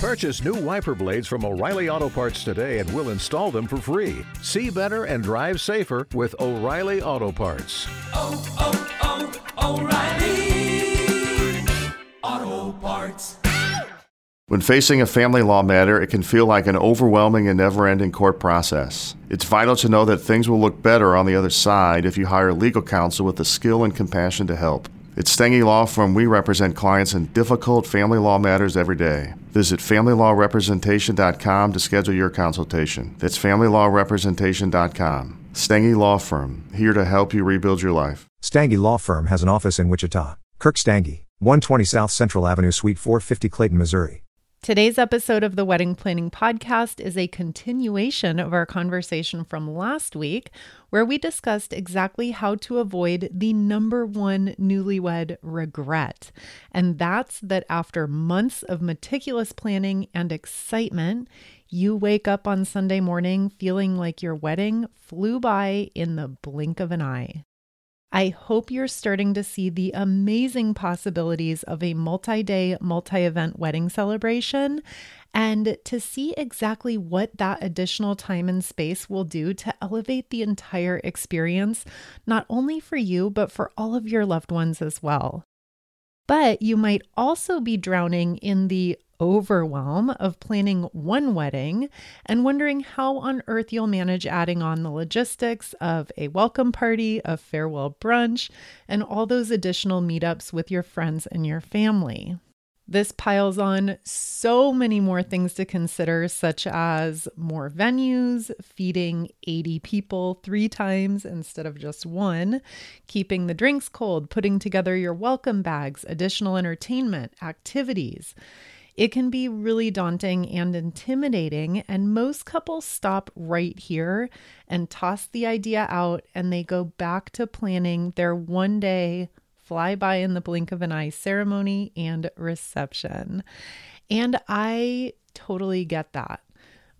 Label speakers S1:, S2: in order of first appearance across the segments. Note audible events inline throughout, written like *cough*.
S1: Purchase new wiper blades from O'Reilly Auto Parts today and we'll install them for free. See better and drive safer with O'Reilly Auto Parts.
S2: oh, oh, oh O'Reilly Auto Parts.
S3: When facing a family law matter, it can feel like an overwhelming and never ending court process. It's vital to know that things will look better on the other side if you hire legal counsel with the skill and compassion to help. At Stange Law Firm, we represent clients in difficult family law matters every day. Visit FamilyLawRepresentation.com to schedule your consultation. That's FamilyLawRepresentation.com. Stange Law Firm, here to help you rebuild your life.
S4: Stange Law Firm has an office in Wichita. Kirk Stange, 120 South Central Avenue, Suite 450, Clayton, Missouri.
S5: Today's episode of the Wedding Planning Podcast is a continuation of our conversation from last week, where we discussed exactly how to avoid the number one newlywed regret. And that's that after months of meticulous planning and excitement, you wake up on Sunday morning feeling like your wedding flew by in the blink of an eye. I hope you're starting to see the amazing possibilities of a multi day, multi event wedding celebration and to see exactly what that additional time and space will do to elevate the entire experience, not only for you, but for all of your loved ones as well. But you might also be drowning in the overwhelm of planning one wedding and wondering how on earth you'll manage adding on the logistics of a welcome party, a farewell brunch, and all those additional meetups with your friends and your family. This piles on so many more things to consider, such as more venues, feeding 80 people three times instead of just one, keeping the drinks cold, putting together your welcome bags, additional entertainment, activities. It can be really daunting and intimidating, and most couples stop right here and toss the idea out and they go back to planning their one day fly by in the blink of an eye ceremony and reception. And I totally get that.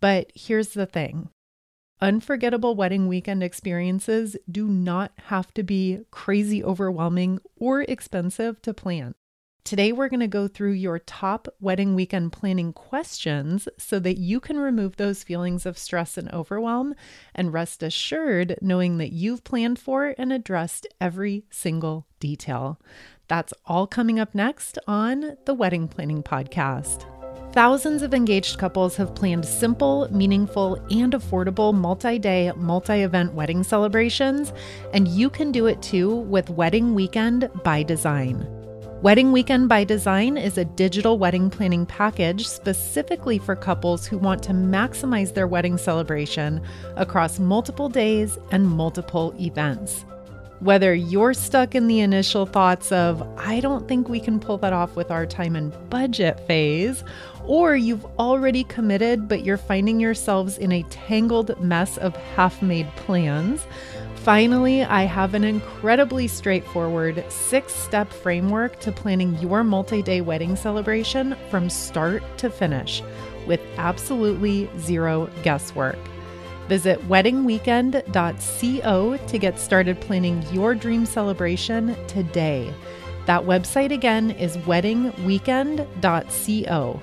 S5: But here's the thing unforgettable wedding weekend experiences do not have to be crazy overwhelming or expensive to plan. Today, we're going to go through your top wedding weekend planning questions so that you can remove those feelings of stress and overwhelm and rest assured knowing that you've planned for and addressed every single detail. That's all coming up next on the Wedding Planning Podcast. Thousands of engaged couples have planned simple, meaningful, and affordable multi day, multi event wedding celebrations, and you can do it too with Wedding Weekend by Design. Wedding Weekend by Design is a digital wedding planning package specifically for couples who want to maximize their wedding celebration across multiple days and multiple events. Whether you're stuck in the initial thoughts of, I don't think we can pull that off with our time and budget phase, or you've already committed but you're finding yourselves in a tangled mess of half made plans, Finally, I have an incredibly straightforward six step framework to planning your multi day wedding celebration from start to finish with absolutely zero guesswork. Visit weddingweekend.co to get started planning your dream celebration today. That website again is weddingweekend.co.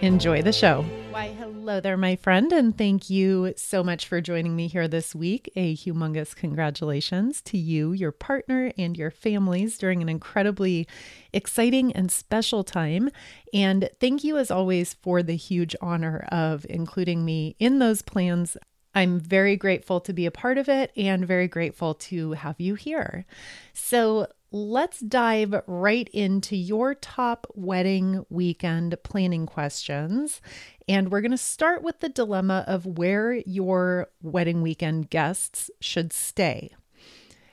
S5: Enjoy the show. Why, hello there, my friend, and thank you so much for joining me here this week. A humongous congratulations to you, your partner, and your families during an incredibly exciting and special time. And thank you, as always, for the huge honor of including me in those plans. I'm very grateful to be a part of it and very grateful to have you here. So, let's dive right into your top wedding weekend planning questions. And we're going to start with the dilemma of where your wedding weekend guests should stay.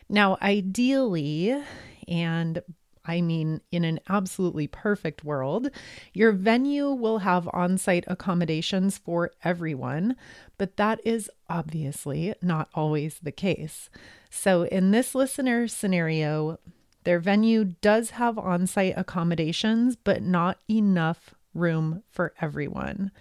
S5: Now, ideally, and I mean, in an absolutely perfect world, your venue will have on site accommodations for everyone, but that is obviously not always the case. So, in this listener scenario, their venue does have on site accommodations, but not enough room for everyone.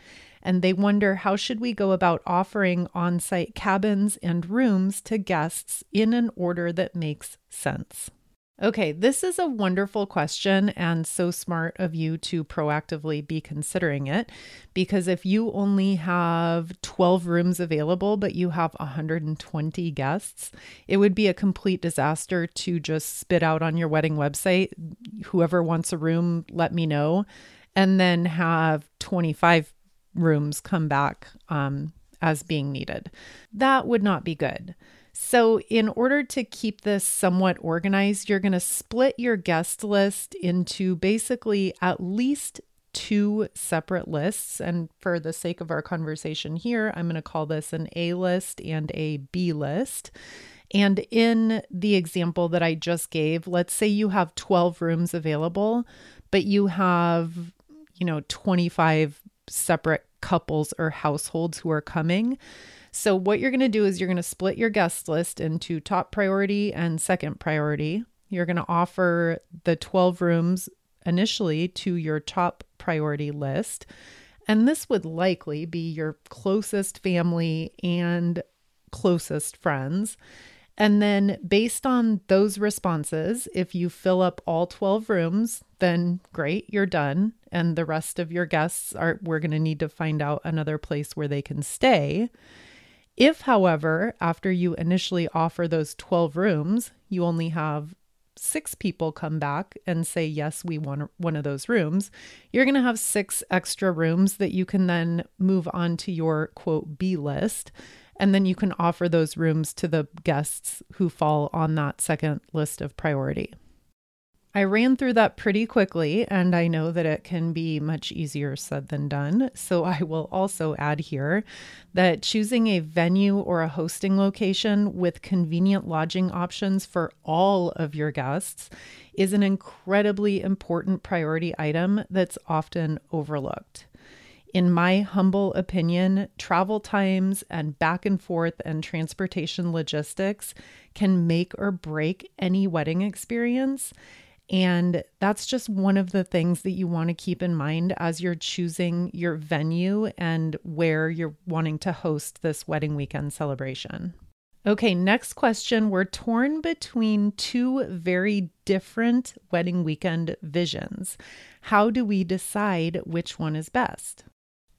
S5: And they wonder how should we go about offering on-site cabins and rooms to guests in an order that makes sense. Okay, this is a wonderful question and so smart of you to proactively be considering it because if you only have 12 rooms available but you have 120 guests, it would be a complete disaster to just spit out on your wedding website, whoever wants a room, let me know, and then have 25 rooms come back um, as being needed. That would not be good. So, in order to keep this somewhat organized, you're going to split your guest list into basically at least two separate lists. And for the sake of our conversation here, I'm going to call this an A list and a B list. And in the example that I just gave, let's say you have 12 rooms available, but you have, you know, 25 separate couples or households who are coming. So, what you're going to do is you're going to split your guest list into top priority and second priority. You're going to offer the 12 rooms initially to your top priority list. And this would likely be your closest family and closest friends. And then, based on those responses, if you fill up all 12 rooms, then great, you're done. And the rest of your guests are, we're going to need to find out another place where they can stay. If, however, after you initially offer those 12 rooms, you only have six people come back and say, Yes, we want one of those rooms, you're going to have six extra rooms that you can then move on to your quote B list. And then you can offer those rooms to the guests who fall on that second list of priority. I ran through that pretty quickly, and I know that it can be much easier said than done. So *laughs* I will also add here that choosing a venue or a hosting location with convenient lodging options for all of your guests is an incredibly important priority item that's often overlooked. In my humble opinion, travel times and back and forth and transportation logistics can make or break any wedding experience. And that's just one of the things that you want to keep in mind as you're choosing your venue and where you're wanting to host this wedding weekend celebration. Okay, next question. We're torn between two very different wedding weekend visions. How do we decide which one is best?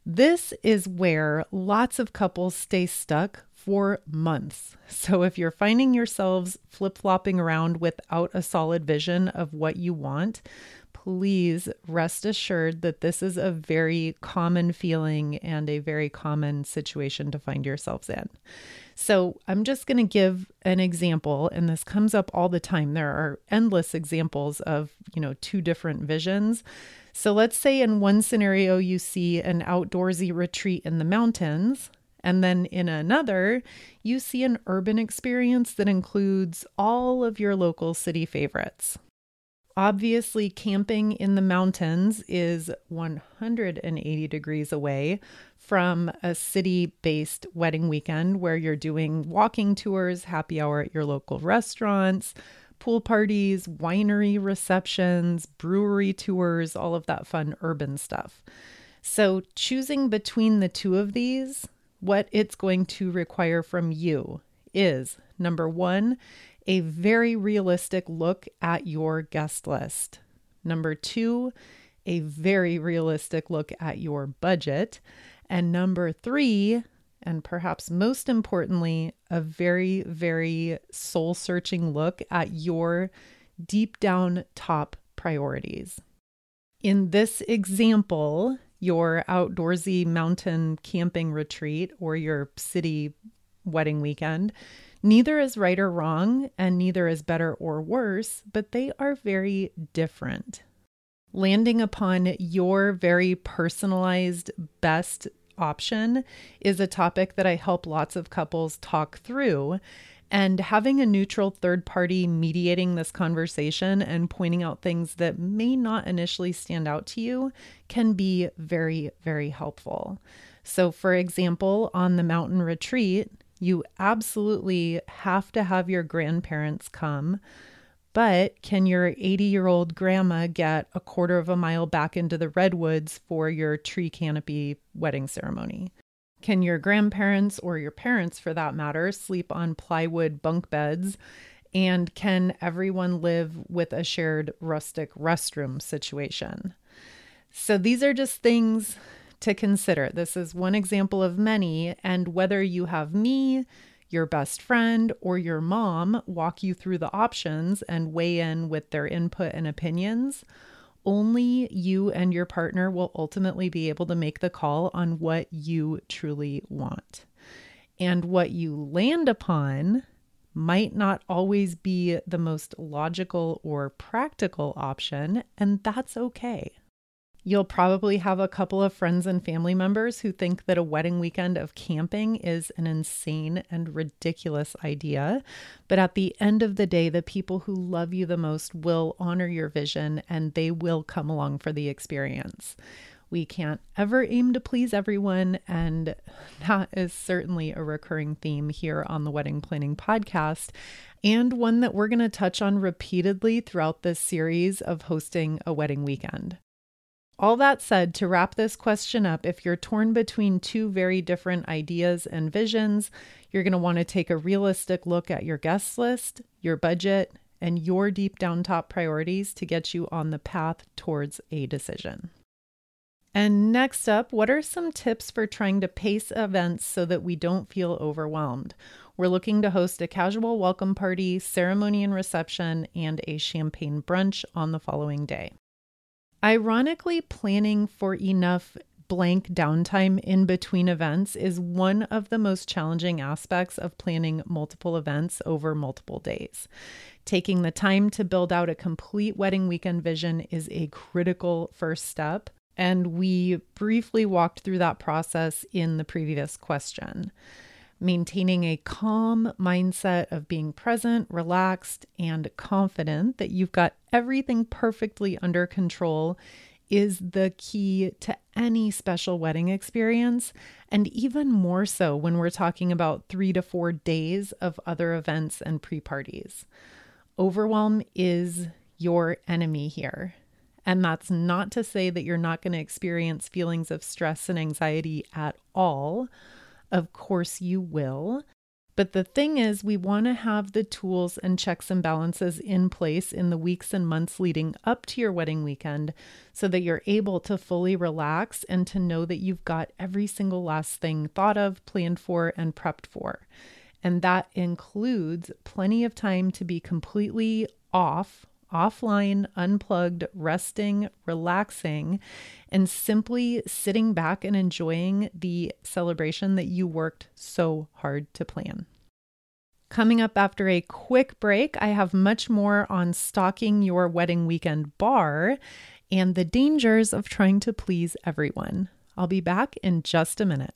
S5: This is where lots of couples stay stuck for months. So if you're finding yourselves flip flopping around without a solid vision of what you want, please rest assured that this is a very common feeling and a very common situation to find yourselves in. So, I'm just going to give an example and this comes up all the time. There are endless examples of, you know, two different visions. So let's say in one scenario you see an outdoorsy retreat in the mountains, and then in another, you see an urban experience that includes all of your local city favorites. Obviously, camping in the mountains is 180 degrees away from a city based wedding weekend where you're doing walking tours, happy hour at your local restaurants, pool parties, winery receptions, brewery tours, all of that fun urban stuff. So, choosing between the two of these, what it's going to require from you is number one, a very realistic look at your guest list. Number two, a very realistic look at your budget. And number three, and perhaps most importantly, a very, very soul searching look at your deep down top priorities. In this example, your outdoorsy mountain camping retreat or your city wedding weekend, neither is right or wrong, and neither is better or worse, but they are very different. Landing upon your very personalized best option is a topic that I help lots of couples talk through. And having a neutral third party mediating this conversation and pointing out things that may not initially stand out to you can be very, very helpful. So, for example, on the mountain retreat, you absolutely have to have your grandparents come but can your 80 year old grandma get a quarter of a mile back into the redwoods for your tree canopy wedding ceremony? Can your grandparents or your parents, for that matter, sleep on plywood bunk beds And can everyone live with a shared rustic restroom situation? So these are just things to consider. This is one example of many. And whether you have me, your best friend, or your mom walk you through the options and weigh in with their input and opinions, only you and your partner will ultimately be able to make the call on what you truly want. And what you land upon might not always be the most logical or practical option, and that's okay. You'll probably have a couple of friends and family members who think that a wedding weekend of camping is an insane and ridiculous idea. But at the end of the day, the people who love you the most will honor your vision and they will come along for the experience. We can't ever aim to please everyone, and *laughs* that is certainly a recurring theme here on the Wedding Planning Podcast, and one that we're going to touch on repeatedly throughout this series of hosting a wedding weekend. All that said, to wrap this question up, if you're torn between two very different ideas and visions, you're going to want to take a realistic look at your guest list, your budget, and your deep down top priorities to get you on the path towards a decision. And next up, what are some tips for trying to pace events so that we don't feel overwhelmed? We're looking to host a casual welcome party, ceremony and reception, and a champagne brunch on the following day. Ironically, planning for enough blank downtime in between events is one of the most challenging aspects of planning multiple events over multiple days. Taking the time to build out a complete wedding weekend vision is a critical first step. And we briefly walked through that process in the previous question maintaining a calm mindset of being present, relaxed, and confident that you've got everything perfectly under control is the key to any special wedding experience, and even more so when we're talking about three to four days of other events and pre parties. Overwhelm is your enemy here. And that's not to say that you're not going to experience feelings of stress and anxiety at all. Of course, you will. But the thing is, we want to have the tools and checks and balances in place in the weeks and months leading up to your wedding weekend so that you're able to fully relax and to know that you've got every single last thing thought of, planned for, and prepped for. And that includes plenty of time to be completely off offline, unplugged, resting, relaxing, and simply sitting back and enjoying the celebration that you worked so hard to plan. Coming up after a quick break, I have much more on stocking your wedding weekend bar and the dangers of trying to please everyone. I'll be back in just a minute.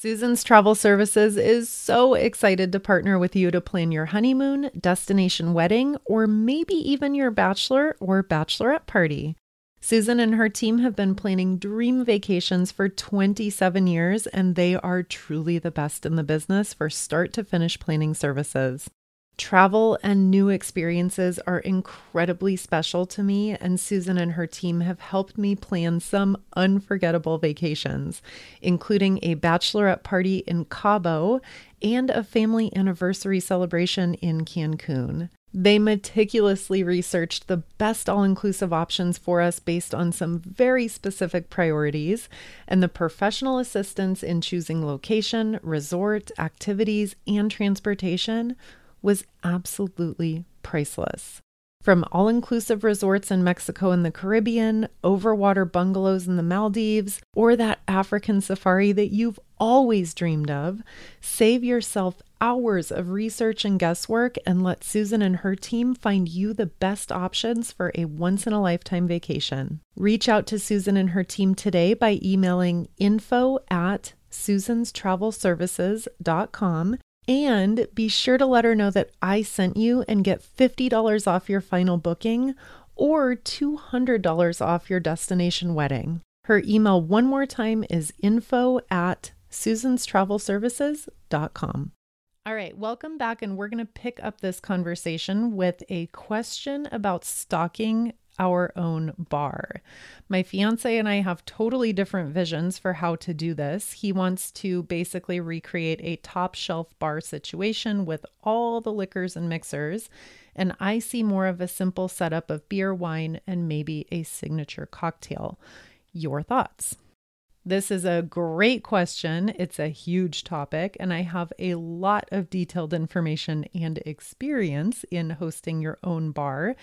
S5: Susan's Travel Services is so excited to partner with you to plan your honeymoon, destination wedding, or maybe even your bachelor or bachelorette party. Susan and her team have been planning dream vacations for 27 years, and they are truly the best in the business for start to finish planning services. Travel and new experiences are incredibly special to me, and Susan and her team have helped me plan some unforgettable vacations, including a bachelorette party in Cabo and a family anniversary celebration in Cancun. They meticulously researched the best all inclusive options for us based on some very specific priorities, and the professional assistance in choosing location, resort, activities, and transportation was absolutely priceless. From all inclusive resorts in Mexico and the Caribbean, overwater bungalows in the Maldives, or that African safari that you've always dreamed of, save yourself hours of research and guesswork and let Susan and her team find you the best options for a once in a lifetime vacation. Reach out to Susan and her team today by emailing info at susanstravelservices.com And be sure to let her know that I sent you and get $50 off your final booking or $200 off your destination wedding. Her email, one more time, is info at susanstravelservices.com. All right, welcome back. And we're going to pick up this conversation with a question about stocking our own bar. My fiance and I have totally different visions for how to do this. He wants to basically recreate a top shelf bar situation with all the liquors and mixers. And I see more of a simple setup of beer, wine, and maybe a signature cocktail. Your thoughts? This is a great question. It's a huge topic, and I have a lot of detailed information and experience in hosting your own bar.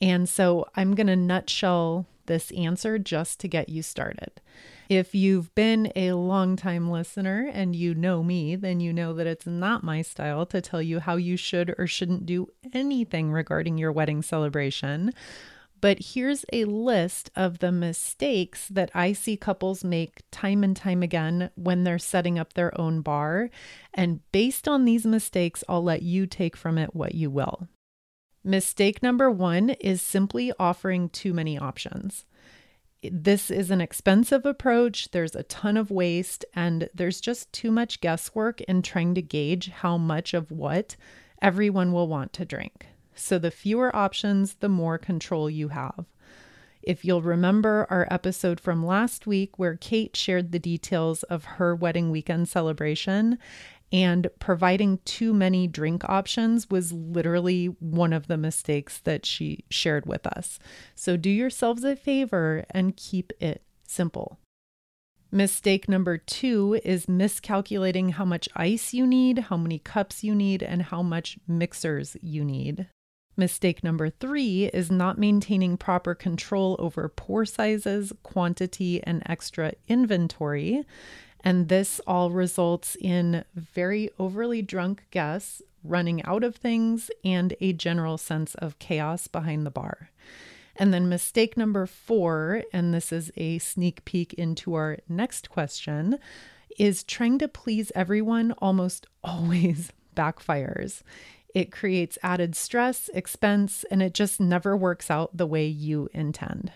S5: And so I'm going to nutshell this answer just to get you started. If you've been a long-time listener and you know me, then you know that it's not my style to tell you how you should or shouldn't do anything regarding your wedding celebration. But here's a list of the mistakes that I see couples make time and time again when they're setting up their own bar. And based on these mistakes, I'll let you take from it what you will. Mistake number one is simply offering too many options. This is an expensive approach. There's a ton of waste, and there's just too much guesswork in trying to gauge how much of what everyone will want to drink. So, the fewer options, the more control you have. If you'll remember our episode from last week, where Kate shared the details of her wedding weekend celebration and providing too many drink options was literally one of the mistakes that she shared with us. So do yourselves a favor and keep it simple. Mistake number two is miscalculating how much ice you need, how many cups you need, and how much mixers you need. Mistake number three is not maintaining proper control over pour sizes, quantity, and extra inventory. And this all results in very overly drunk guests running out of things and a general sense of chaos behind the bar. And then mistake number four, and this is a sneak peek into our next question, is trying to please everyone almost *laughs* always backfires. It creates added stress, expense, and it just never works out the way you intend.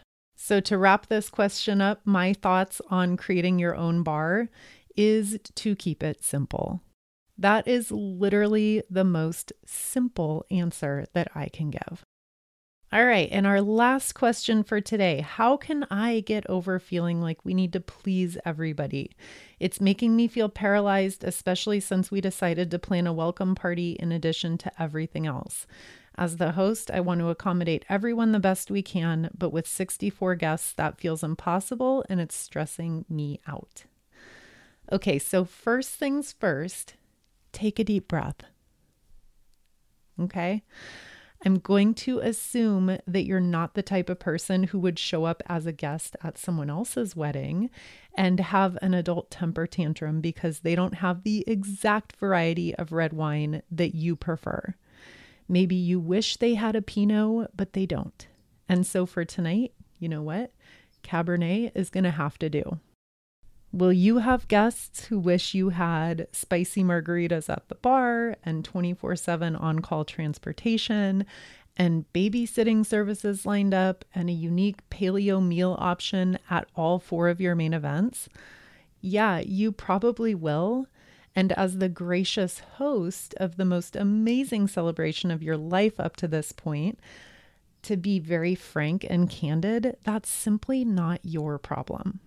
S5: So, to wrap this question up, my thoughts on creating your own bar is to keep it simple. That is literally the most simple answer that I can give. All right, and our last question for today How can I get over feeling like we need to please everybody? It's making me feel paralyzed, especially since we decided to plan a welcome party in addition to everything else. As the host, I want to accommodate everyone the best we can, but with 64 guests, that feels impossible and it's stressing me out. Okay, so first things first, take a deep breath. Okay. I'm going to assume that you're not the type of person who would show up as a guest at someone else's wedding and have an adult temper tantrum because they don't have the exact variety of red wine that you prefer. Maybe you wish they had a Pinot, but they don't. And so for tonight, you know what? Cabernet is going to have to do. Will you have guests who wish you had spicy margaritas at the bar and 24 7 on call transportation and babysitting services lined up and a unique paleo meal option at all four of your main events? Yeah, you probably will. And as the gracious host of the most amazing celebration of your life up to this point, to be very frank and candid, that's simply not your problem.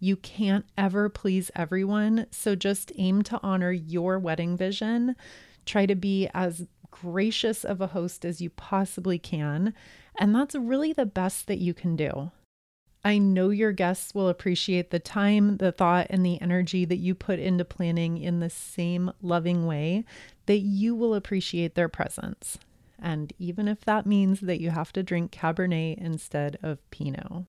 S5: You can't ever please everyone, so just aim to honor your wedding vision. Try to be as gracious of a host as you possibly can, and that's really the best that you can do. I know your guests will appreciate the time, the thought, and the energy that you put into planning in the same loving way that you will appreciate their presence. And even if that means that you have to drink Cabernet instead of Pinot.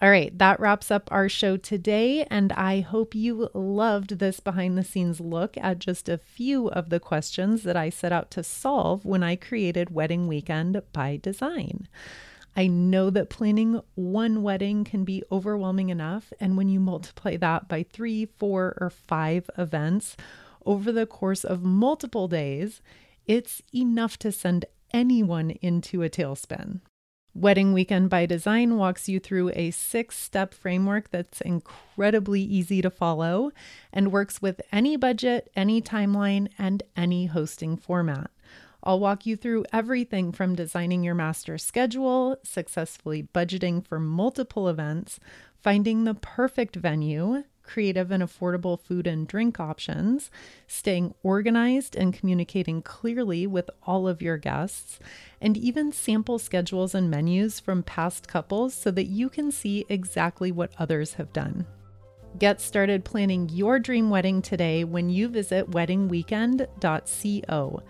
S5: All right, that wraps up our show today, and I hope you loved this behind the scenes look at just a few of the questions that I set out to solve when I created Wedding Weekend by Design. I know that planning one wedding can be overwhelming enough. And when you multiply that by three, four, or five events over the course of multiple days, it's enough to send anyone into a tailspin. Wedding Weekend by Design walks you through a six step framework that's incredibly easy to follow and works with any budget, any timeline, and any hosting format. I'll walk you through everything from designing your master schedule, successfully budgeting for multiple events, finding the perfect venue, creative and affordable food and drink options, staying organized and communicating clearly with all of your guests, and even sample schedules and menus from past couples so that you can see exactly what others have done. Get started planning your dream wedding today when you visit weddingweekend.co.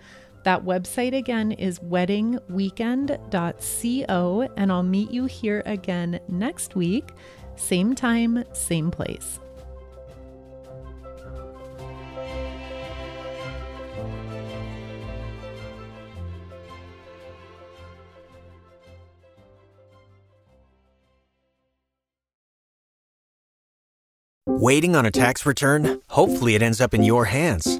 S5: That website again is weddingweekend.co, and I'll meet you here again next week, same time, same place.
S6: Waiting on a tax return? Hopefully, it ends up in your hands.